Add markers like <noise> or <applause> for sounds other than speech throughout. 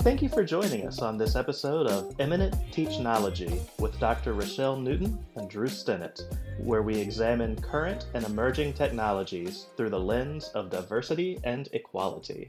Thank you for joining us on this episode of Eminent Teachnology with Dr. Rochelle Newton and Drew Stennett, where we examine current and emerging technologies through the lens of diversity and equality.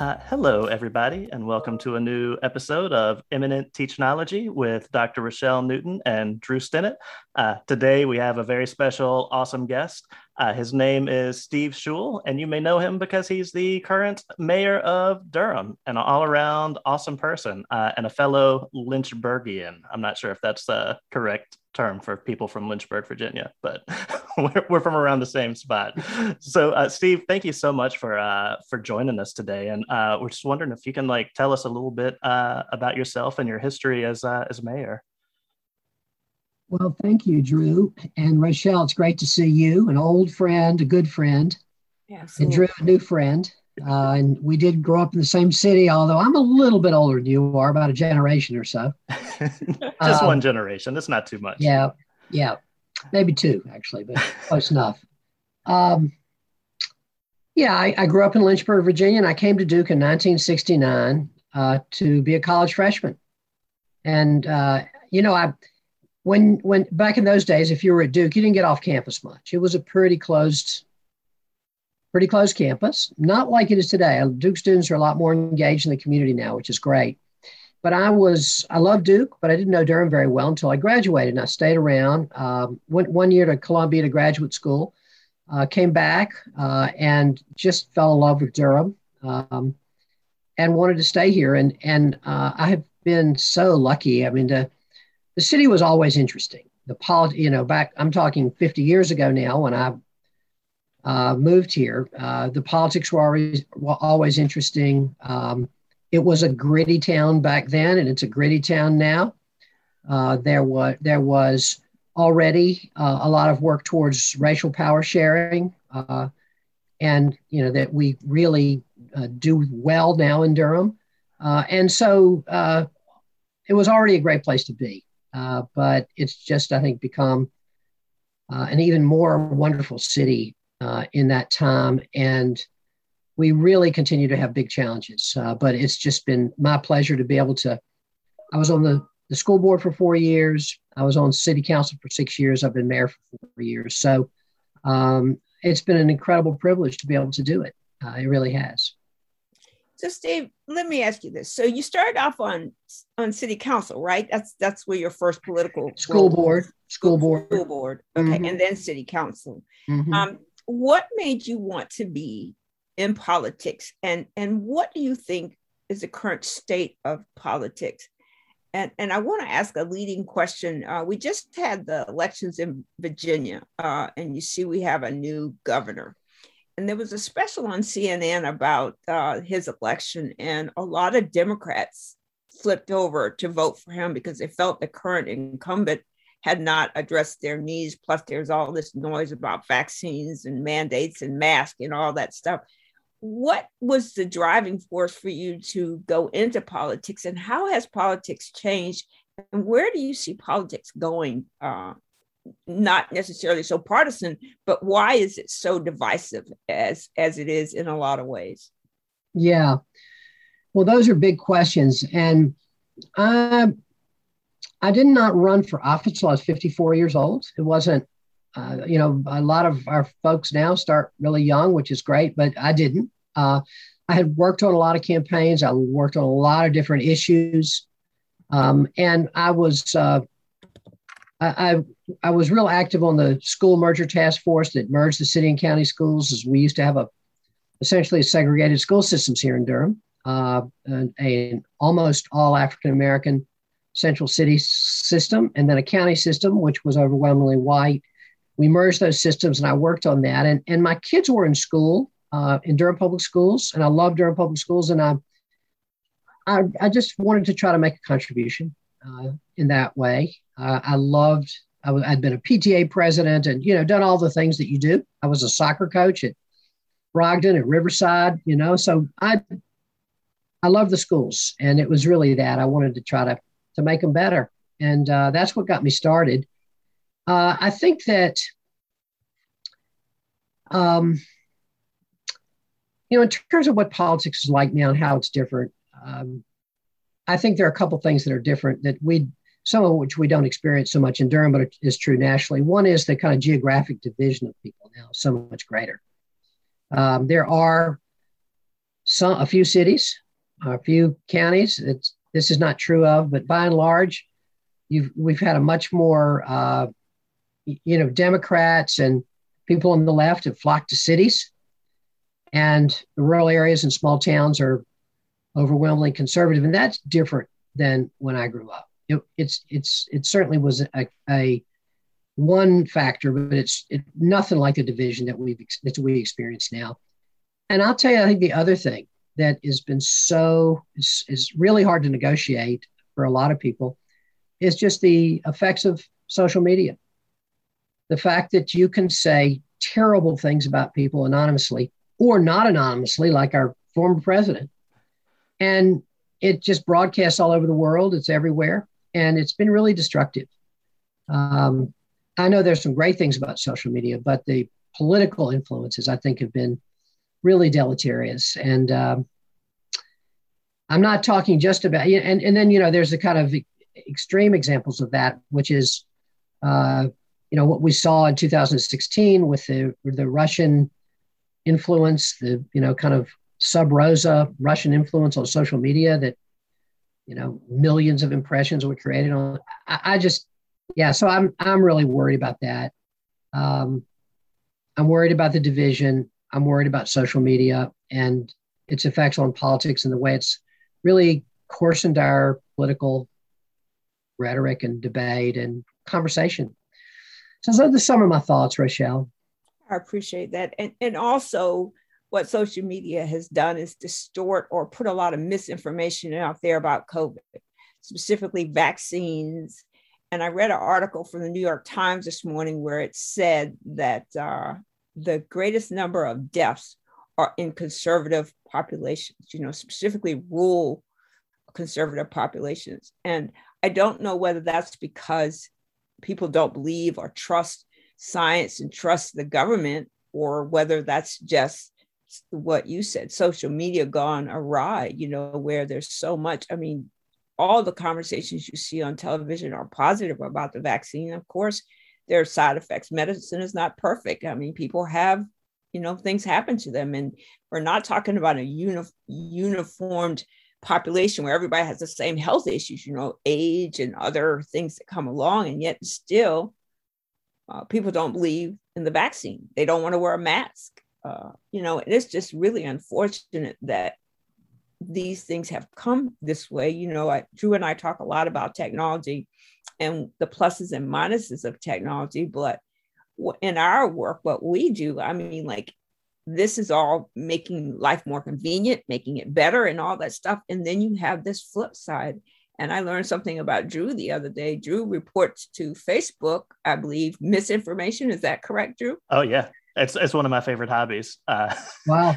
Uh, hello, everybody, and welcome to a new episode of Eminent Teachnology with Dr. Rochelle Newton and Drew Stennett. Uh, today, we have a very special, awesome guest. Uh, his name is Steve Schewel, and you may know him because he's the current mayor of Durham, an all around awesome person uh, and a fellow Lynchburgian. I'm not sure if that's the correct term for people from Lynchburg, Virginia, but <laughs> we're, we're, from around the same spot. So, uh, Steve, thank you so much for uh, for joining us today, and uh, we're just wondering if you can like tell us a little bit uh, about yourself and your history as uh, as mayor. Well, thank you, Drew and Rochelle. It's great to see you, an old friend, a good friend, yeah, and Drew, a new friend. Uh, and we did grow up in the same city, although I'm a little bit older than you are, about a generation or so. <laughs> Just um, one generation. That's not too much. Yeah, yeah, maybe two actually, but <laughs> close enough. Um, yeah, I, I, grew up in Lynchburg, Virginia, and I came to Duke in 1969 uh, to be a college freshman. And uh, you know, I when when back in those days, if you were at Duke, you didn't get off campus much. It was a pretty closed pretty close campus, not like it is today. Duke students are a lot more engaged in the community now, which is great. But I was, I love Duke, but I didn't know Durham very well until I graduated. And I stayed around, um, went one year to Columbia to graduate school, uh, came back uh, and just fell in love with Durham um, and wanted to stay here. And, and uh, I have been so lucky. I mean, the, the city was always interesting. The polit, you know, back, I'm talking 50 years ago now when I uh, moved here. Uh, the politics were always, were always interesting. Um, it was a gritty town back then, and it's a gritty town now. Uh, there was there was already uh, a lot of work towards racial power sharing, uh, and you know that we really uh, do well now in Durham, and so it was already a great place to be. but it's just I think become an even more wonderful city uh, in that time. And we really continue to have big challenges. Uh, but it's just been my pleasure to be able to. I was on the, the school board for four years. I was on city council for six years. I've been mayor for four years. So um, it's been an incredible privilege to be able to do it. Uh, it really has. So, Steve, let me ask you this. So, you started off on on city council, right? That's that's where your first political school board, school board, school board. Okay, mm-hmm. and then city council. Mm-hmm. Um, what made you want to be in politics? And and what do you think is the current state of politics? And and i want to ask a leading question. Uh, we just had the elections in virginia uh, and you see we have a new governor. And there was a special on cnn about uh, his election and a lot of democrats flipped over to vote for him because they felt the current incumbent had not addressed their needs. Plus, there's all this noise about vaccines and mandates and masks and all that stuff. What was the driving force for you to go into politics, and how has politics changed? And where do you see politics going? Uh, not necessarily so partisan, but why is it so divisive as as it is in a lot of ways? Yeah, well, those are big questions, and I I did not run for office until I was 54 years old. It wasn't, uh, you know, a lot of our folks now start really young, which is great, but I didn't. Uh, I had worked on a lot of campaigns. I worked on a lot of different issues, um, and I was uh, I, I, I was real active on the school merger task force that merged the city and county schools. As we used to have a essentially segregated school systems here in Durham, uh, and, and almost all African American central city system and then a county system, which was overwhelmingly white. We merged those systems and I worked on that. And, and my kids were in school uh, in Durham Public Schools, and I love Durham Public Schools. And I, I, I just wanted to try to make a contribution uh, in that way. Uh, I loved, i w- I'd been a PTA president and, you know, done all the things that you do. I was a soccer coach at Brogden at Riverside, you know, so I, I love the schools. And it was really that I wanted to try to to make them better. And uh, that's what got me started. Uh, I think that, um, you know, in terms of what politics is like now and how it's different, um, I think there are a couple things that are different that we, some of which we don't experience so much in Durham, but it is true nationally. One is the kind of geographic division of people now, so much greater. Um, there are some, a few cities, a few counties. It's, this is not true of, but by and large, you've, we've had a much more, uh, you know, Democrats and people on the left have flocked to cities, and the rural areas and small towns are overwhelmingly conservative, and that's different than when I grew up. It, it's it's it certainly was a, a one factor, but it's it, nothing like the division that we've that we experience now. And I'll tell you, I think the other thing that has been so is, is really hard to negotiate for a lot of people is just the effects of social media. The fact that you can say terrible things about people anonymously or not anonymously, like our former president, and it just broadcasts all over the world. It's everywhere, and it's been really destructive. Um, I know there's some great things about social media, but the political influences I think have been really deleterious. And um, I'm not talking just about, and, and then, you know, there's the kind of extreme examples of that, which is, uh, you know, what we saw in 2016 with the, the Russian influence, the, you know, kind of sub rosa Russian influence on social media that, you know, millions of impressions were created on. I, I just, yeah, so I'm I'm really worried about that. Um, I'm worried about the division. I'm worried about social media and its effects on politics and the way it's really coarsened our political rhetoric and debate and conversation. So those are some of my thoughts, Rochelle. I appreciate that. And, and also, what social media has done is distort or put a lot of misinformation out there about COVID, specifically vaccines and I read an article from the New York Times this morning where it said that uh, the greatest number of deaths are in conservative populations, you know, specifically rural conservative populations. And I don't know whether that's because people don't believe or trust science and trust the government, or whether that's just what you said social media gone awry, you know, where there's so much. I mean, all the conversations you see on television are positive about the vaccine. Of course, there are side effects. Medicine is not perfect. I mean, people have, you know, things happen to them. And we're not talking about a uni- uniformed population where everybody has the same health issues, you know, age and other things that come along. And yet, still, uh, people don't believe in the vaccine. They don't want to wear a mask. Uh, you know, and it's just really unfortunate that these things have come this way. You know, I, Drew and I talk a lot about technology and the pluses and minuses of technology, but in our work, what we do, I mean, like this is all making life more convenient, making it better, and all that stuff. And then you have this flip side. And I learned something about Drew the other day. Drew reports to Facebook, I believe, misinformation. Is that correct, Drew? Oh, yeah. It's, it's one of my favorite hobbies. Uh, <laughs> wow.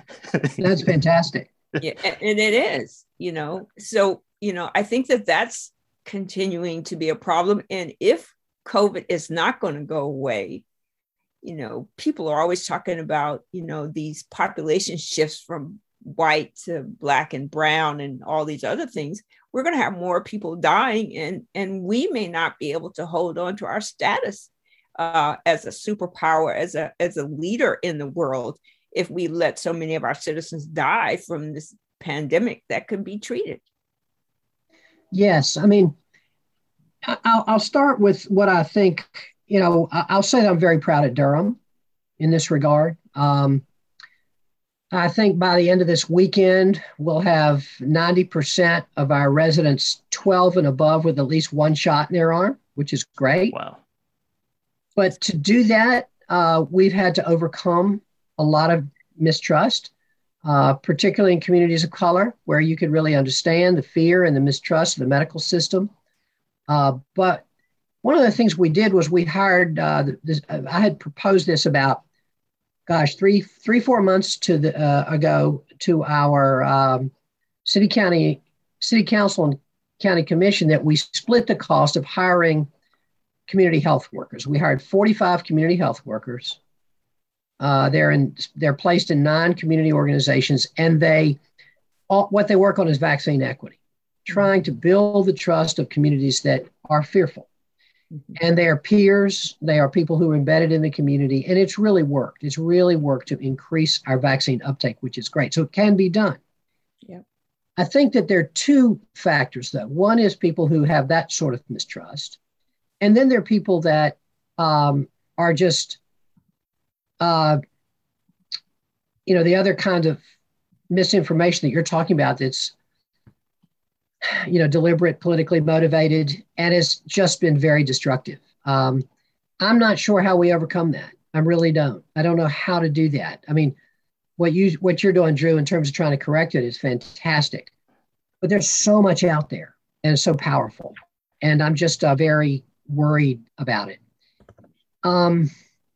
That's fantastic yeah, and it is, you know. So, you know, I think that that's continuing to be a problem. And if COVID is not going to go away, you know, people are always talking about, you know, these population shifts from white to black and brown and all these other things. We're going to have more people dying, and and we may not be able to hold on to our status uh, as a superpower, as a as a leader in the world if we let so many of our citizens die from this pandemic that could be treated. Yes, I mean, I'll, I'll start with what I think. You know, I'll say that I'm very proud of Durham in this regard. Um, I think by the end of this weekend, we'll have 90% of our residents 12 and above with at least one shot in their arm, which is great. Wow. But to do that, uh, we've had to overcome a lot of mistrust, uh, particularly in communities of color, where you could really understand the fear and the mistrust of the medical system. Uh, but one of the things we did was we hired. Uh, this, I had proposed this about, gosh, three, three, four months to the uh, ago to our um, city county, city council and county commission that we split the cost of hiring community health workers. We hired 45 community health workers uh, they're in they're placed in non-community organizations, and they all, what they work on is vaccine equity, trying to build the trust of communities that are fearful. Mm-hmm. And they are peers, they are people who are embedded in the community, and it's really worked. It's really worked to increase our vaccine uptake, which is great. So it can be done. Yeah. I think that there are two factors, though. One is people who have that sort of mistrust, and then there are people that um, are just, uh, you know, the other kind of misinformation that you're talking about that's you know deliberate politically motivated and has just been very destructive. Um, i'm not sure how we overcome that. I really don't. I don't know how to do that. I mean what you what you're doing drew in terms of trying to correct it is fantastic but there's so much out there and it's so powerful and i'm just uh, very worried about it. Um,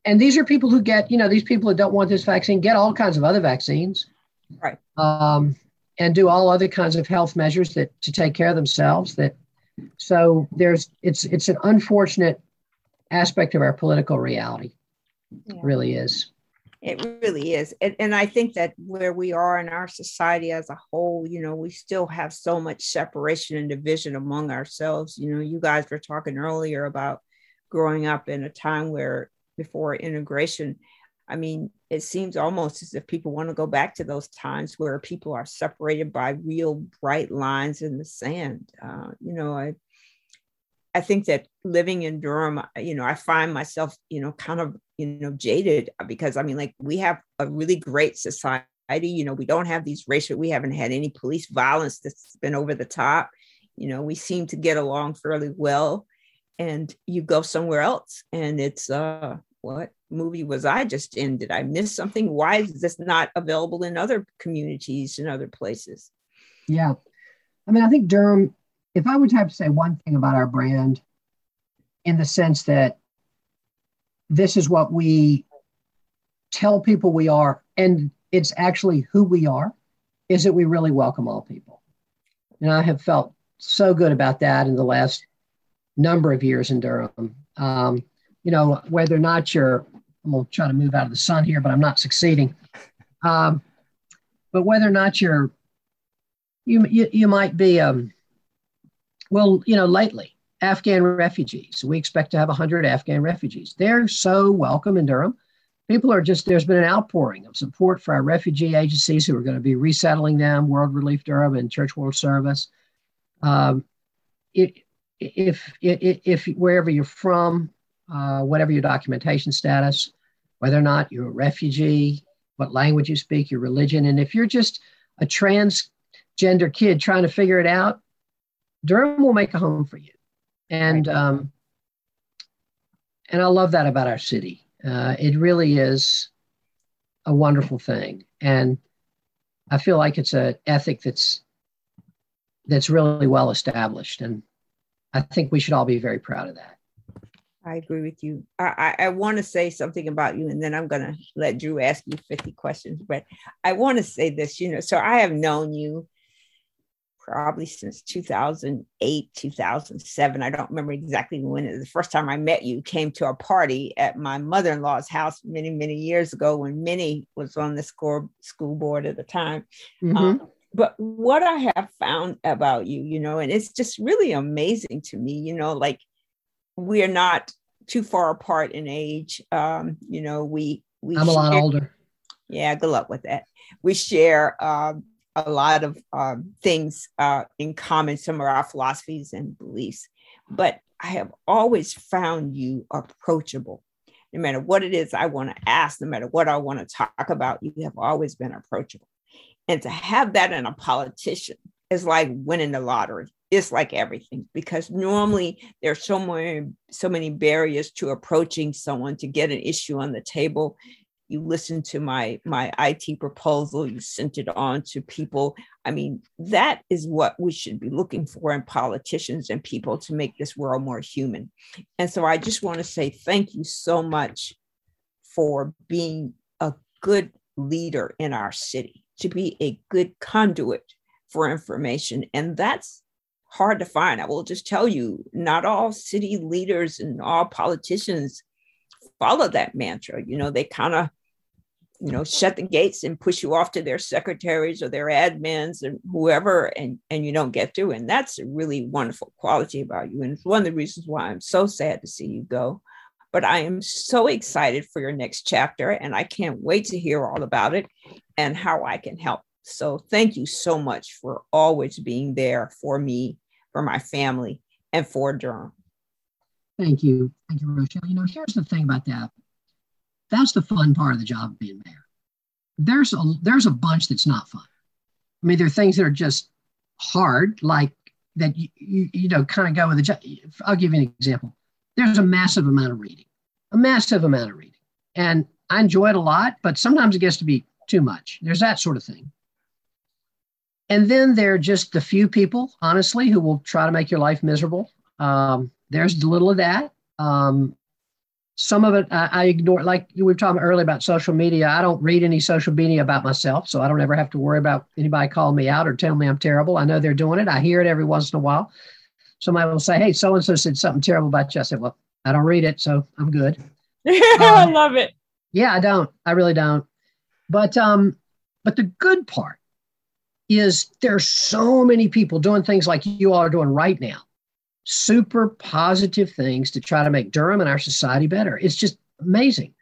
and these are people who get you know these people that don't want this vaccine get all kinds of other vaccines right. um, and do all other kinds of health measures that to take care of themselves that so there's it's it's an unfortunate aspect of our political reality. Yeah. it really is. It really is. And, and i think that where we are in our society as a whole you know we still have so much separation and division among ourselves. You know you guys were talking earlier about growing up in a time where before integration I mean, it seems almost as if people want to go back to those times where people are separated by real bright lines in the sand. Uh, you know, I I think that living in Durham, you know, I find myself, you know, kind of, you know, jaded because I mean, like we have a really great society. You know, we don't have these racial, we haven't had any police violence that's been over the top. You know, we seem to get along fairly well. And you go somewhere else and it's uh what movie was I just in? Did I miss something? Why is this not available in other communities and other places? Yeah. I mean, I think Durham, if I would have to say one thing about our brand, in the sense that this is what we tell people we are, and it's actually who we are, is that we really welcome all people. And I have felt so good about that in the last number of years in Durham. Um, you know, whether or not you're I'm going to try to move out of the sun here, but I'm not succeeding. Um, but whether or not you're, you, you, you might be, um, well, you know, lately, Afghan refugees. We expect to have 100 Afghan refugees. They're so welcome in Durham. People are just, there's been an outpouring of support for our refugee agencies who are going to be resettling them, World Relief Durham and Church World Service. Um, it, if, if, if wherever you're from, uh, whatever your documentation status, whether or not you're a refugee, what language you speak, your religion. And if you're just a transgender kid trying to figure it out, Durham will make a home for you. And um, and I love that about our city. Uh, it really is a wonderful thing, and I feel like it's an ethic that's that's really well established, and I think we should all be very proud of that. I agree with you. I, I, I want to say something about you, and then I'm going to let Drew ask you 50 questions. But I want to say this, you know, so I have known you probably since 2008, 2007. I don't remember exactly when the first time I met you came to a party at my mother in law's house many, many years ago when Minnie was on the school, school board at the time. Mm-hmm. Um, but what I have found about you, you know, and it's just really amazing to me, you know, like we are not too far apart in age. Um, you know, we we. I'm share, a lot older. Yeah, good luck with that. We share um, a lot of um, things uh, in common, some of our philosophies and beliefs. But I have always found you approachable. No matter what it is I want to ask, no matter what I want to talk about, you have always been approachable. And to have that in a politician is like winning the lottery it's like everything because normally there's so many so many barriers to approaching someone to get an issue on the table. You listen to my my IT proposal you sent it on to people. I mean that is what we should be looking for in politicians and people to make this world more human. And so i just want to say thank you so much for being a good leader in our city to be a good conduit for information. And that's hard to find. I will just tell you, not all city leaders and all politicians follow that mantra. You know, they kind of you know shut the gates and push you off to their secretaries or their admins and whoever and and you don't get through and that's a really wonderful quality about you and it's one of the reasons why i'm so sad to see you go but i am so excited for your next chapter and i can't wait to hear all about it and how i can help so thank you so much for always being there for me for my family and for durham thank you thank you rochelle you know here's the thing about that that's the fun part of the job of being mayor. There's a there's a bunch that's not fun. I mean, there are things that are just hard, like that you you, you know kind of go with the job. I'll give you an example. There's a massive amount of reading, a massive amount of reading, and I enjoy it a lot, but sometimes it gets to be too much. There's that sort of thing. And then there are just the few people, honestly, who will try to make your life miserable. Um, there's a little of that. Um, some of it I, I, ignore. Like we were talking earlier about social media, I don't read any social media about myself, so I don't ever have to worry about anybody calling me out or telling me I'm terrible. I know they're doing it. I hear it every once in a while. Somebody will say, "Hey, so and so said something terrible about you." I said, "Well, I don't read it, so I'm good." <laughs> I um, love it. Yeah, I don't. I really don't. But um, but the good part is there's so many people doing things like you all are doing right now super positive things to try to make Durham and our society better. It's just amazing.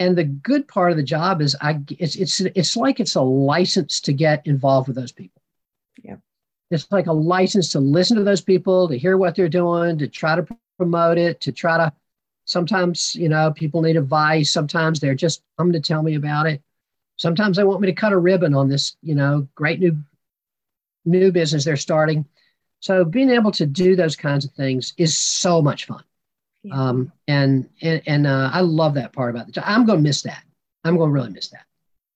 And the good part of the job is I it's it's it's like it's a license to get involved with those people. Yeah. It's like a license to listen to those people, to hear what they're doing, to try to promote it, to try to sometimes, you know, people need advice. Sometimes they're just coming to tell me about it. Sometimes they want me to cut a ribbon on this, you know, great new new business they're starting so being able to do those kinds of things is so much fun. Yeah. Um, and and, and uh, I love that part about the job. I'm going to miss that. I'm going to really miss that.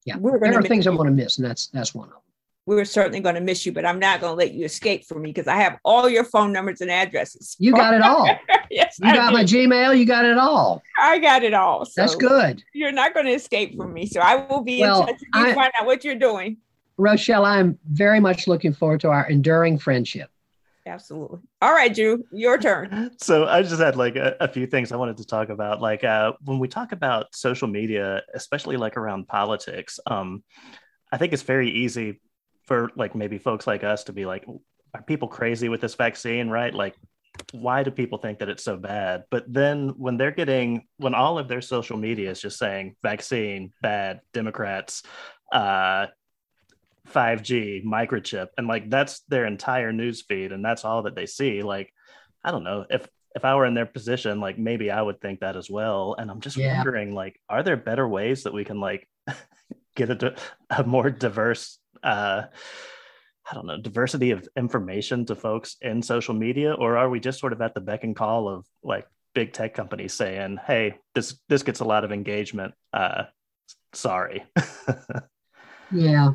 Yeah, We're there are things. I'm going to miss, and that's that's one of them. We're certainly going to miss you, but I'm not going to let you escape from me because I have all your phone numbers and addresses. You got it all. <laughs> yes, you I got do. my Gmail. You got it all. I got it all. So that's good. You're not going to escape from me, so I will be well, in touch. You I, find out what you're doing. Rochelle, I'm very much looking forward to our enduring friendship. Absolutely. All right, Drew, your turn. So I just had like a, a few things I wanted to talk about. Like uh, when we talk about social media, especially like around politics, um, I think it's very easy for like maybe folks like us to be like, are people crazy with this vaccine, right? Like, why do people think that it's so bad? But then when they're getting, when all of their social media is just saying vaccine, bad, Democrats, uh, 5G, microchip, and like that's their entire news feed, and that's all that they see. Like, I don't know if if I were in their position, like maybe I would think that as well. And I'm just yeah. wondering, like, are there better ways that we can like <laughs> get a, a more diverse, uh, I don't know, diversity of information to folks in social media, or are we just sort of at the beck and call of like big tech companies saying, "Hey, this this gets a lot of engagement." Uh, sorry. <laughs> yeah,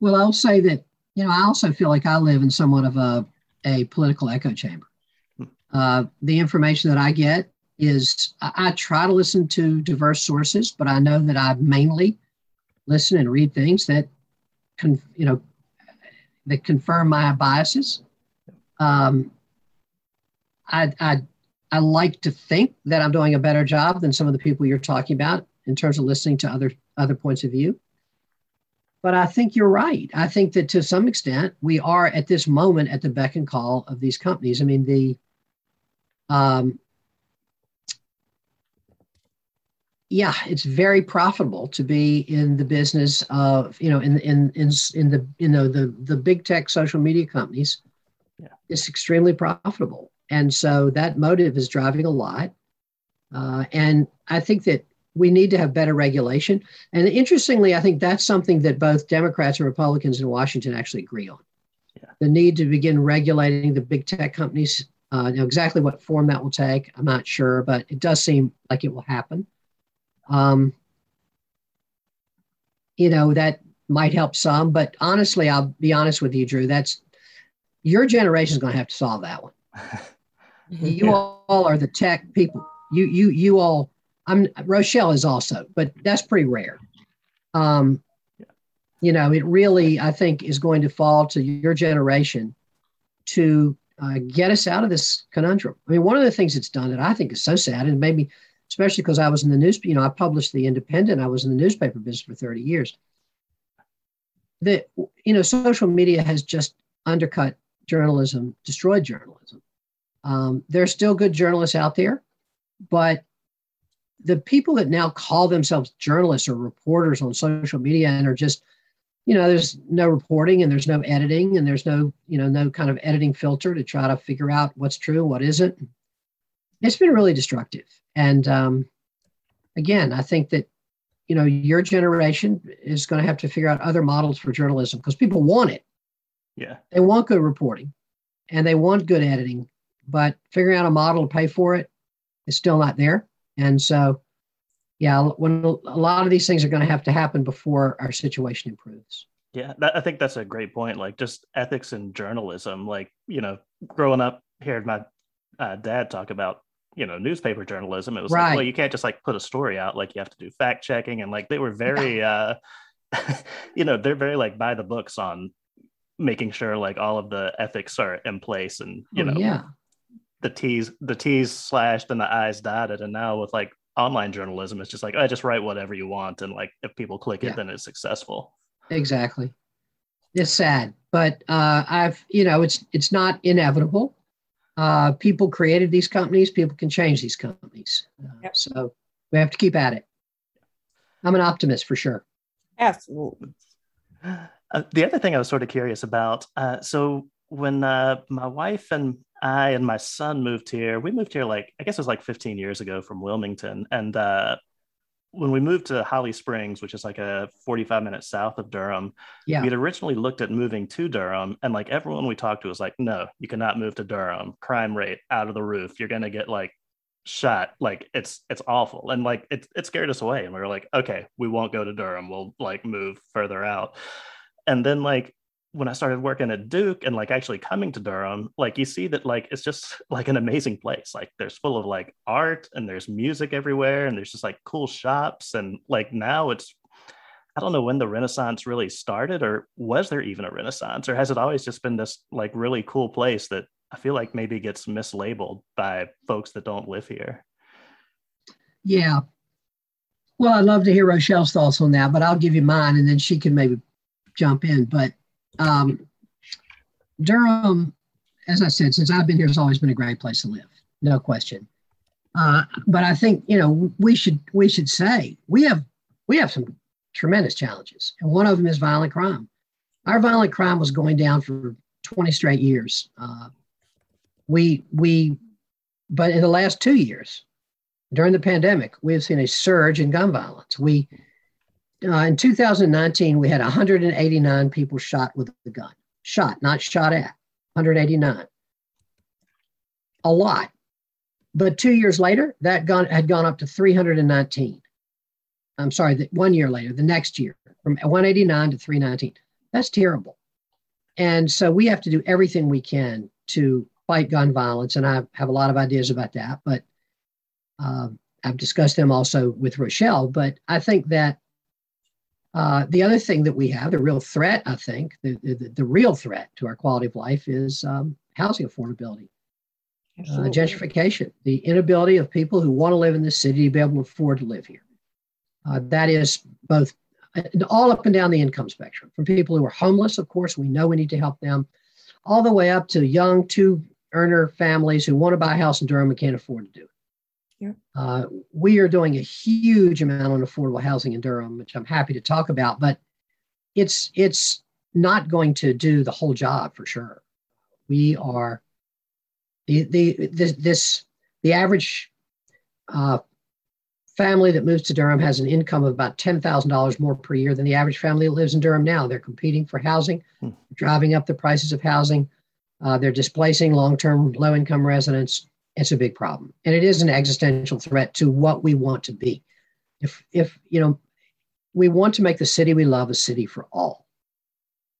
well, I'll say that, you know, I also feel like I live in somewhat of a, a political echo chamber. Hmm. Uh, the information that I get is I, I, try to listen to diverse sources, but I know that I mainly listen and read things that, con, you know, that confirm my biases. Um, I, I, I like to think that I'm doing a better job than some of the people you're talking about in terms of listening to other other points of view. But I think you're right. I think that to some extent we are at this moment at the beck and call of these companies. I mean, the um, yeah, it's very profitable to be in the business of you know in in in in the you know the the big tech social media companies. Yeah. It's extremely profitable, and so that motive is driving a lot. Uh, and I think that we need to have better regulation. And interestingly, I think that's something that both Democrats and Republicans in Washington actually agree on. Yeah. The need to begin regulating the big tech companies. Uh, now, exactly what form that will take, I'm not sure, but it does seem like it will happen. Um, you know, that might help some, but honestly, I'll be honest with you, Drew, that's your generation is going to have to solve that one. <laughs> you yeah. all are the tech people. You, you, you all I'm Rochelle is also, but that's pretty rare. Um, you know, it really I think is going to fall to your generation to uh, get us out of this conundrum. I mean, one of the things it's done that I think is so sad and made me especially because I was in the news, you know, I published the Independent. I was in the newspaper business for 30 years. That you know, social media has just undercut journalism, destroyed journalism. Um, there are still good journalists out there, but the people that now call themselves journalists or reporters on social media and are just you know there's no reporting and there's no editing and there's no you know no kind of editing filter to try to figure out what's true what isn't it's been really destructive and um, again i think that you know your generation is going to have to figure out other models for journalism because people want it yeah they want good reporting and they want good editing but figuring out a model to pay for it is still not there and so yeah, when a lot of these things are going to have to happen before our situation improves. Yeah, that, I think that's a great point. Like just ethics and journalism. Like you know, growing up, hearing my uh, dad talk about you know newspaper journalism. It was right. like, well, you can't just like put a story out. Like you have to do fact checking, and like they were very, uh, <laughs> you know, they're very like by the books on making sure like all of the ethics are in place, and you oh, know, yeah. the T's the T's slashed and the I's dotted. And now with like online journalism it's just like I just write whatever you want and like if people click it yeah. then it's successful exactly it's sad but uh, i've you know it's it's not inevitable uh, people created these companies people can change these companies uh, yep. so we have to keep at it i'm an optimist for sure absolutely uh, the other thing i was sort of curious about uh, so when uh, my wife and I and my son moved here. We moved here like I guess it was like 15 years ago from Wilmington, and uh, when we moved to Holly Springs, which is like a 45 minutes south of Durham, yeah. we had originally looked at moving to Durham, and like everyone we talked to was like, "No, you cannot move to Durham. Crime rate out of the roof. You're gonna get like shot. Like it's it's awful." And like it it scared us away, and we were like, "Okay, we won't go to Durham. We'll like move further out." And then like when I started working at Duke and like actually coming to Durham, like you see that like it's just <laughs> like an amazing place. Like there's full of like art and there's music everywhere and there's just like cool shops and like now it's I don't know when the Renaissance really started or was there even a Renaissance or has it always just been this like really cool place that I feel like maybe gets mislabeled by folks that don't live here? Yeah. Well, I'd love to hear Rochelle's thoughts on that, but I'll give you mine and then she can maybe jump in. But um, Durham, as I said, since I've been here, has always been a great place to live, no question. Uh, but I think you know we should we should say we have we have some tremendous challenges, and one of them is violent crime. Our violent crime was going down for 20 straight years. Uh, we we, but in the last two years, during the pandemic, we have seen a surge in gun violence. We uh, in 2019, we had 189 people shot with a gun. Shot, not shot at. 189. A lot. But two years later, that gun had gone up to 319. I'm sorry, that one year later, the next year, from 189 to 319. That's terrible. And so we have to do everything we can to fight gun violence. And I have a lot of ideas about that, but uh, I've discussed them also with Rochelle. But I think that uh, the other thing that we have, the real threat, I think, the, the, the real threat to our quality of life is um, housing affordability, uh, gentrification, the inability of people who want to live in the city to be able to afford to live here. Uh, that is both all up and down the income spectrum, from people who are homeless, of course, we know we need to help them, all the way up to young two earner families who want to buy a house in Durham and can't afford to do it. Yeah. Uh, we are doing a huge amount on affordable housing in Durham, which I'm happy to talk about, but it's it's not going to do the whole job for sure. We are the the this, this the average uh, family that moves to Durham has an income of about ten thousand dollars more per year than the average family that lives in Durham now. They're competing for housing, hmm. driving up the prices of housing. Uh, they're displacing long-term low-income residents it's a big problem. And it is an existential threat to what we want to be. If, if you know, we want to make the city we love a city for all.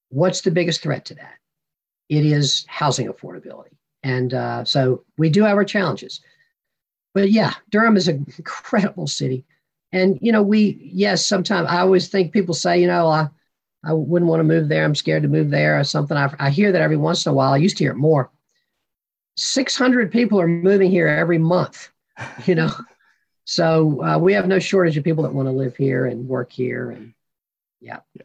What's the biggest threat to that? It is housing affordability. And uh, so we do have our challenges. But yeah, Durham is an <laughs> incredible city. And, you know, we, yes, sometimes I always think people say, you know, I, I wouldn't want to move there. I'm scared to move there or something. I, I hear that every once in a while. I used to hear it more 600 people are moving here every month, you know. <laughs> So uh, we have no shortage of people that want to live here and work here, and yeah. yeah.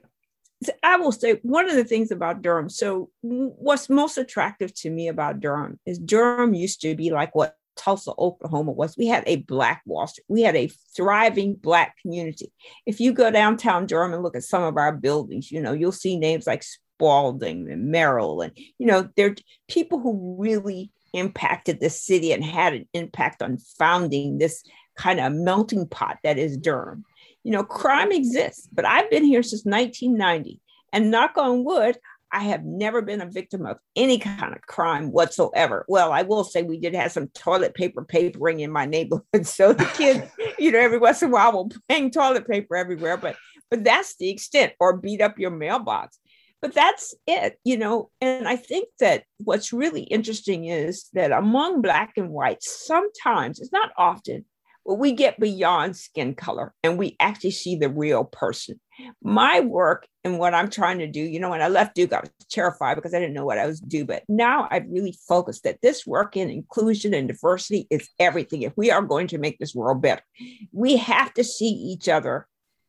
I will say one of the things about Durham. So, what's most attractive to me about Durham is Durham used to be like what Tulsa, Oklahoma was. We had a Black Wall Street. We had a thriving Black community. If you go downtown Durham and look at some of our buildings, you know, you'll see names like Spaulding and Merrill. And, you know, they're people who really impacted the city and had an impact on founding this kind of melting pot that is Durham. You know, crime exists, but I've been here since 1990. And knock on wood, I have never been a victim of any kind of crime whatsoever. Well, I will say we did have some toilet paper papering in my neighborhood. <laughs> So the kids, <laughs> you know, every once in a while will bang toilet paper everywhere, but but that's the extent, or beat up your mailbox. But that's it, you know. And I think that what's really interesting is that among black and white, sometimes it's not often, but we get beyond skin color and we actually see the real person. My work and what I'm trying to do, you know, when I left Duke, I was terrified because I didn't know what I was doing. But now I've really focused that this work in inclusion and diversity is everything. If we are going to make this world better, we have to see each other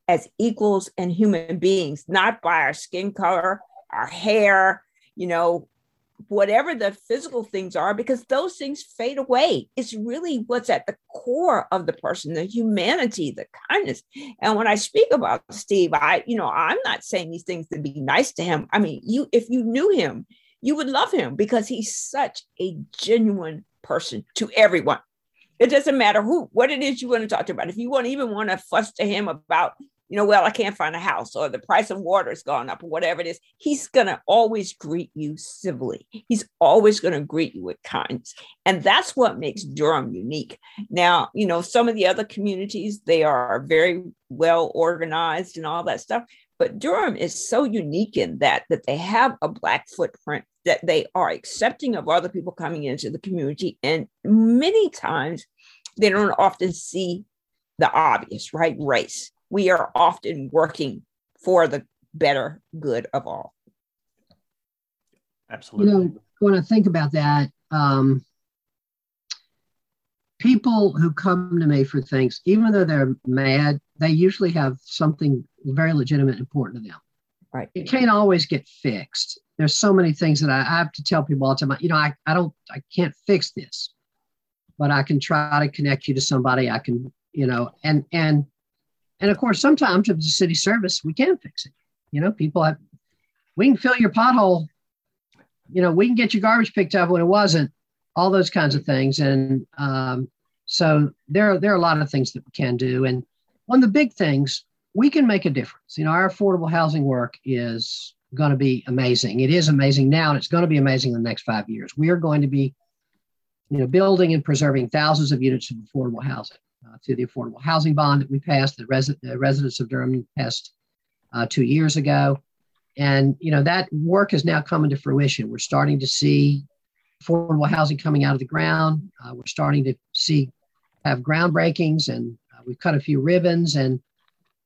as equals and human beings, not by our skin color, our hair, you know, whatever the physical things are because those things fade away. It's really what's at the core of the person the humanity the kindness. And when i speak about steve i you know i'm not saying these things to be nice to him. I mean you if you knew him you would love him because he's such a genuine person to everyone. It doesn't matter who what it is you want to talk to about. If you want even want to fuss to him about you know, well, I can't find a house or the price of water has gone up or whatever it is, he's going to always greet you civilly. He's always going to greet you with kindness. And that's what makes Durham unique. Now, you know, some of the other communities, they are very well organized and all that stuff. But Durham is so unique in that that they have a black footprint that they are accepting of other people coming into the community and many times they don't often see the obvious right race we are often working for the better good of all. Absolutely. You know, when I think about that, um, people who come to me for things, even though they're mad, they usually have something very legitimate and important to them. Right. It can't always get fixed. There's so many things that I, I have to tell people all the time. You know, I, I don't, I can't fix this, but I can try to connect you to somebody. I can, you know, and and and of course, sometimes it's a city service, we can fix it. You know, people have, we can fill your pothole. You know, we can get your garbage picked up when it wasn't. All those kinds of things, and um, so there there are a lot of things that we can do. And one of the big things we can make a difference. You know, our affordable housing work is going to be amazing. It is amazing now, and it's going to be amazing in the next five years. We are going to be, you know, building and preserving thousands of units of affordable housing uh, through the affordable housing bond that we passed, the, res- the residents of Durham passed uh, two years ago. And, you know, that work is now coming to fruition. We're starting to see affordable housing coming out of the ground. Uh, we're starting to see have groundbreakings and uh, we've cut a few ribbons and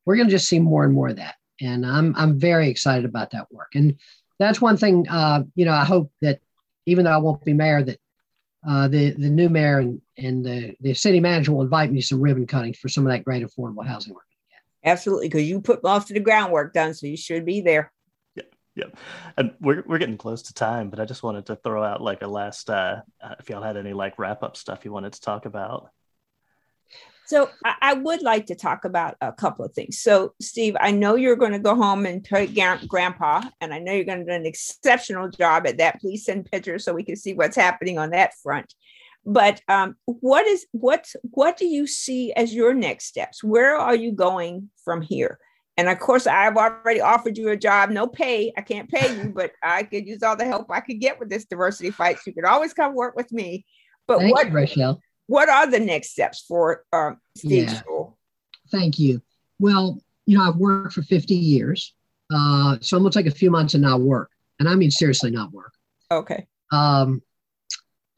we're going to just see more and more of that. And I'm, I'm very excited about that work. And that's one thing, uh, you know, I hope that even though I won't be mayor, that uh, the the new mayor and and the, the city manager will invite me to some ribbon cutting for some of that great affordable housing work. Absolutely, because you put most of the groundwork done, so you should be there. Yeah, yeah, and we're we're getting close to time, but I just wanted to throw out like a last uh, uh if y'all had any like wrap up stuff you wanted to talk about. So I, I, would like to talk about a couple of things. So Steve, I know you're going to go home and tell Grandpa, and I know you're going to do an exceptional job at that. Please send pictures so we can see what's happening on that front. But um, what is what what do you see as your next steps? Where are you going from here? And of course, I've already offered you a job, no pay. I can't pay you, but I could use all the help I could get with this diversity fight. So you could always come work with me. But Thank what, you, Rochelle what are the next steps for um, Steve yeah. School? Thank you. Well, you know, I've worked for 50 years. Uh, so I'm going to take a few months and not work. And I mean, seriously, not work. Okay. Um,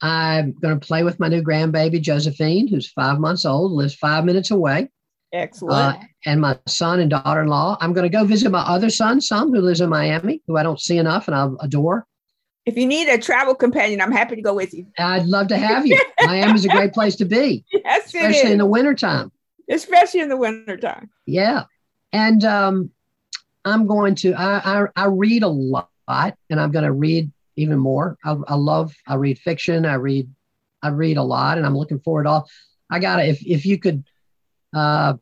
I'm going to play with my new grandbaby, Josephine, who's five months old, lives five minutes away. Excellent. Uh, and my son and daughter in law. I'm going to go visit my other son, some who lives in Miami, who I don't see enough and I adore. If you need a travel companion, I'm happy to go with you. I'd love to have you. <laughs> Miami's a great place to be, yes, especially in the wintertime. especially in the wintertime. Yeah. And um, I'm going to, I, I, I read a lot and I'm going to read even more. I, I love, I read fiction. I read, I read a lot and I'm looking forward to all. I got to, if, if you could, uh,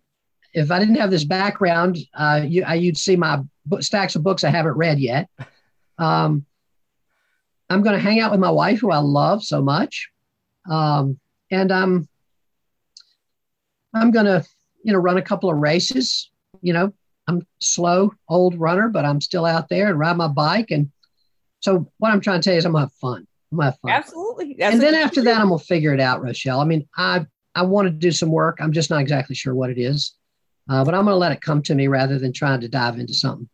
if I didn't have this background, uh, you, I, you'd see my book, stacks of books I haven't read yet. Um, I'm going to hang out with my wife, who I love so much, um, and I'm I'm going to you know run a couple of races. You know, I'm slow, old runner, but I'm still out there and ride my bike. And so what I'm trying to tell you is I'm gonna have fun. I'm gonna have fun. Absolutely. That's and then after that, I'm gonna figure it out, Rochelle. I mean, I I want to do some work. I'm just not exactly sure what it is, uh, but I'm gonna let it come to me rather than trying to dive into something.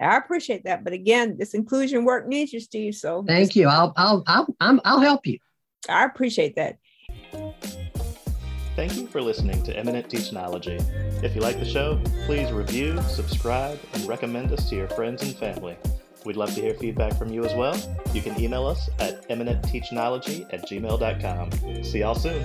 I appreciate that, but again, this inclusion work needs you, Steve. So thank you. I'll I'll I'll I'll, I'll help you. I appreciate that. Thank you for listening to Eminent Teachnology. If you like the show, please review, subscribe, and recommend us to your friends and family. We'd love to hear feedback from you as well. You can email us at eminentteachnology at gmail.com. See y'all soon.